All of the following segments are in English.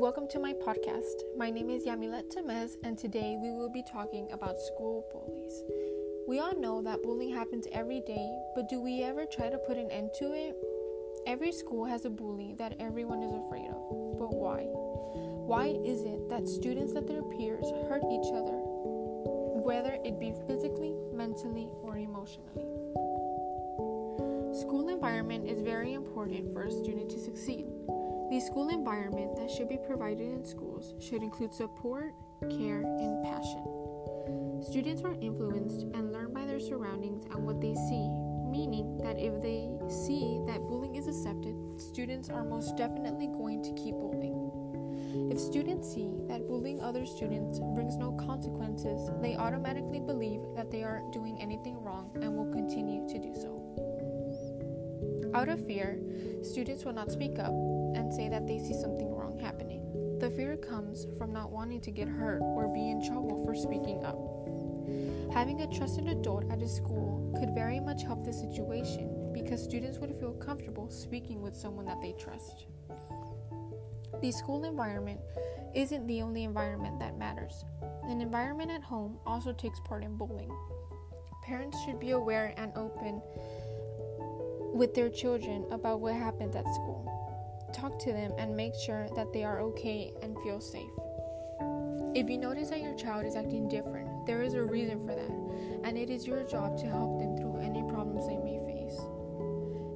welcome to my podcast. My name is Yamilet Temez, and today we will be talking about school bullies. We all know that bullying happens every day, but do we ever try to put an end to it? Every school has a bully that everyone is afraid of, but why? Why is it that students and their peers hurt each other, whether it be physically, mentally, or emotionally? School environment is very important for a student to succeed. The school environment that should be provided in schools should include support, care, and passion. Students are influenced and learn by their surroundings and what they see, meaning that if they see that bullying is accepted, students are most definitely going to keep bullying. If students see that bullying other students brings no consequences, they automatically believe that they aren't doing anything wrong and will continue to do so. Out of fear, students will not speak up and say that they see something wrong happening. The fear comes from not wanting to get hurt or be in trouble for speaking up. Having a trusted adult at a school could very much help the situation because students would feel comfortable speaking with someone that they trust. The school environment isn't the only environment that matters. An environment at home also takes part in bullying. Parents should be aware and open with their children about what happened at school. Talk to them and make sure that they are okay and feel safe. If you notice that your child is acting different, there is a reason for that, and it is your job to help them through any problems they may face.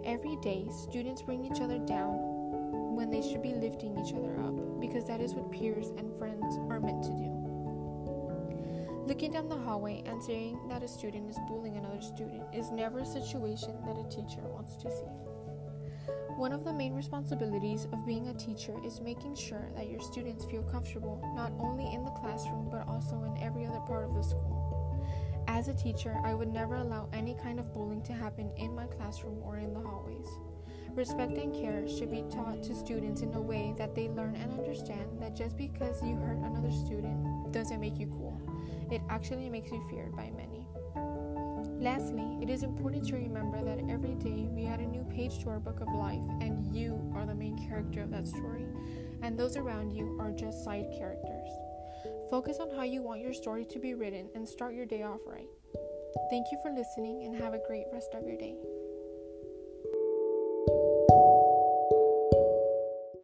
Every day, students bring each other down when they should be lifting each other up because that is what peers and friends are meant to do. Looking down the hallway and saying that a student is bullying another student is never a situation that a teacher wants to see. One of the main responsibilities of being a teacher is making sure that your students feel comfortable not only in the classroom but also in every other part of the school. As a teacher, I would never allow any kind of bullying to happen in my classroom or in the hallways. Respect and care should be taught to students in a way that they learn and understand that just because you hurt another student doesn't make you cool. It actually makes you feared by many. Lastly, it is important to remember that every day we add a new page to our book of life, and you are the main character of that story, and those around you are just side characters. Focus on how you want your story to be written and start your day off right. Thank you for listening and have a great rest of your day.